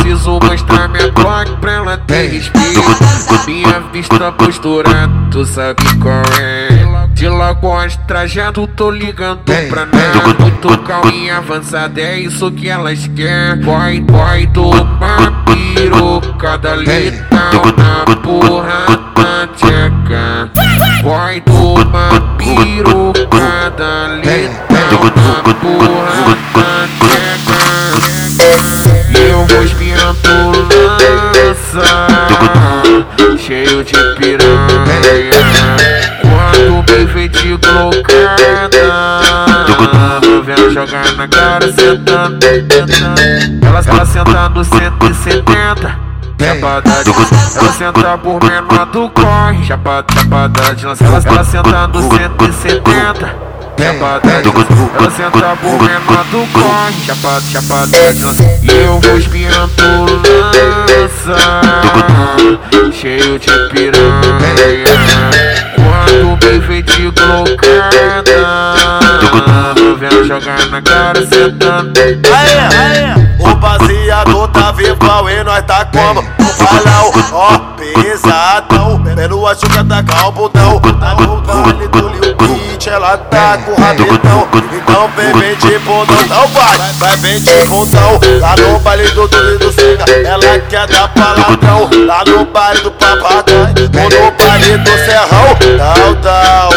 preciso mostrar minha Glock pra ela ter respeito. Minha vista postura, tu sabe qual é. De Lagoas trajeto, tô ligando pra nada. Muito calminha avançada, é isso que elas querem. Vai, vai tomar pirocada letal na porra da tcheca. Vai tomar pirocada letal na porra lança, cheio de piranha. Quando vê de colocada, vendo jogar na cara, sentando, ela, ela senta no 170. Chapada de ela senta por menor do corre. Chapada, chapada de lança, ela, ela senta no 170. Chapada de ela senta por menor do corre. Chapada, chapada e eu vou espiando lança, cheio de piranha. Quando me vê de colocada, vendo jogar na cara, sentando. Aê, aê, o baseado tá vivo e nós tá como? o balão, ó, pesadão. Pelo açúcar tá calbudão, tá no ela tá com o rabetão. Então vem bem de bundão, não vai, vai bem de bundão. Lá no baile do Duli do Sega, ela quer dar palavrão. Lá no baile do Papagaio, ou no baile do Serrão. Dal, dal,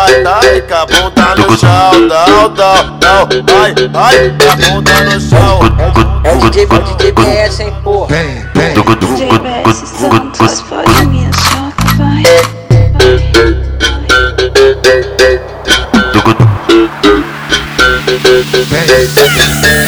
ai, ai, com a bunda no chão. Dal, dal, dal, ai, ai, com a bunda no chão. É o DJ, é o DJ BS, hein, porra. DJ BS Santos, fode Yeah.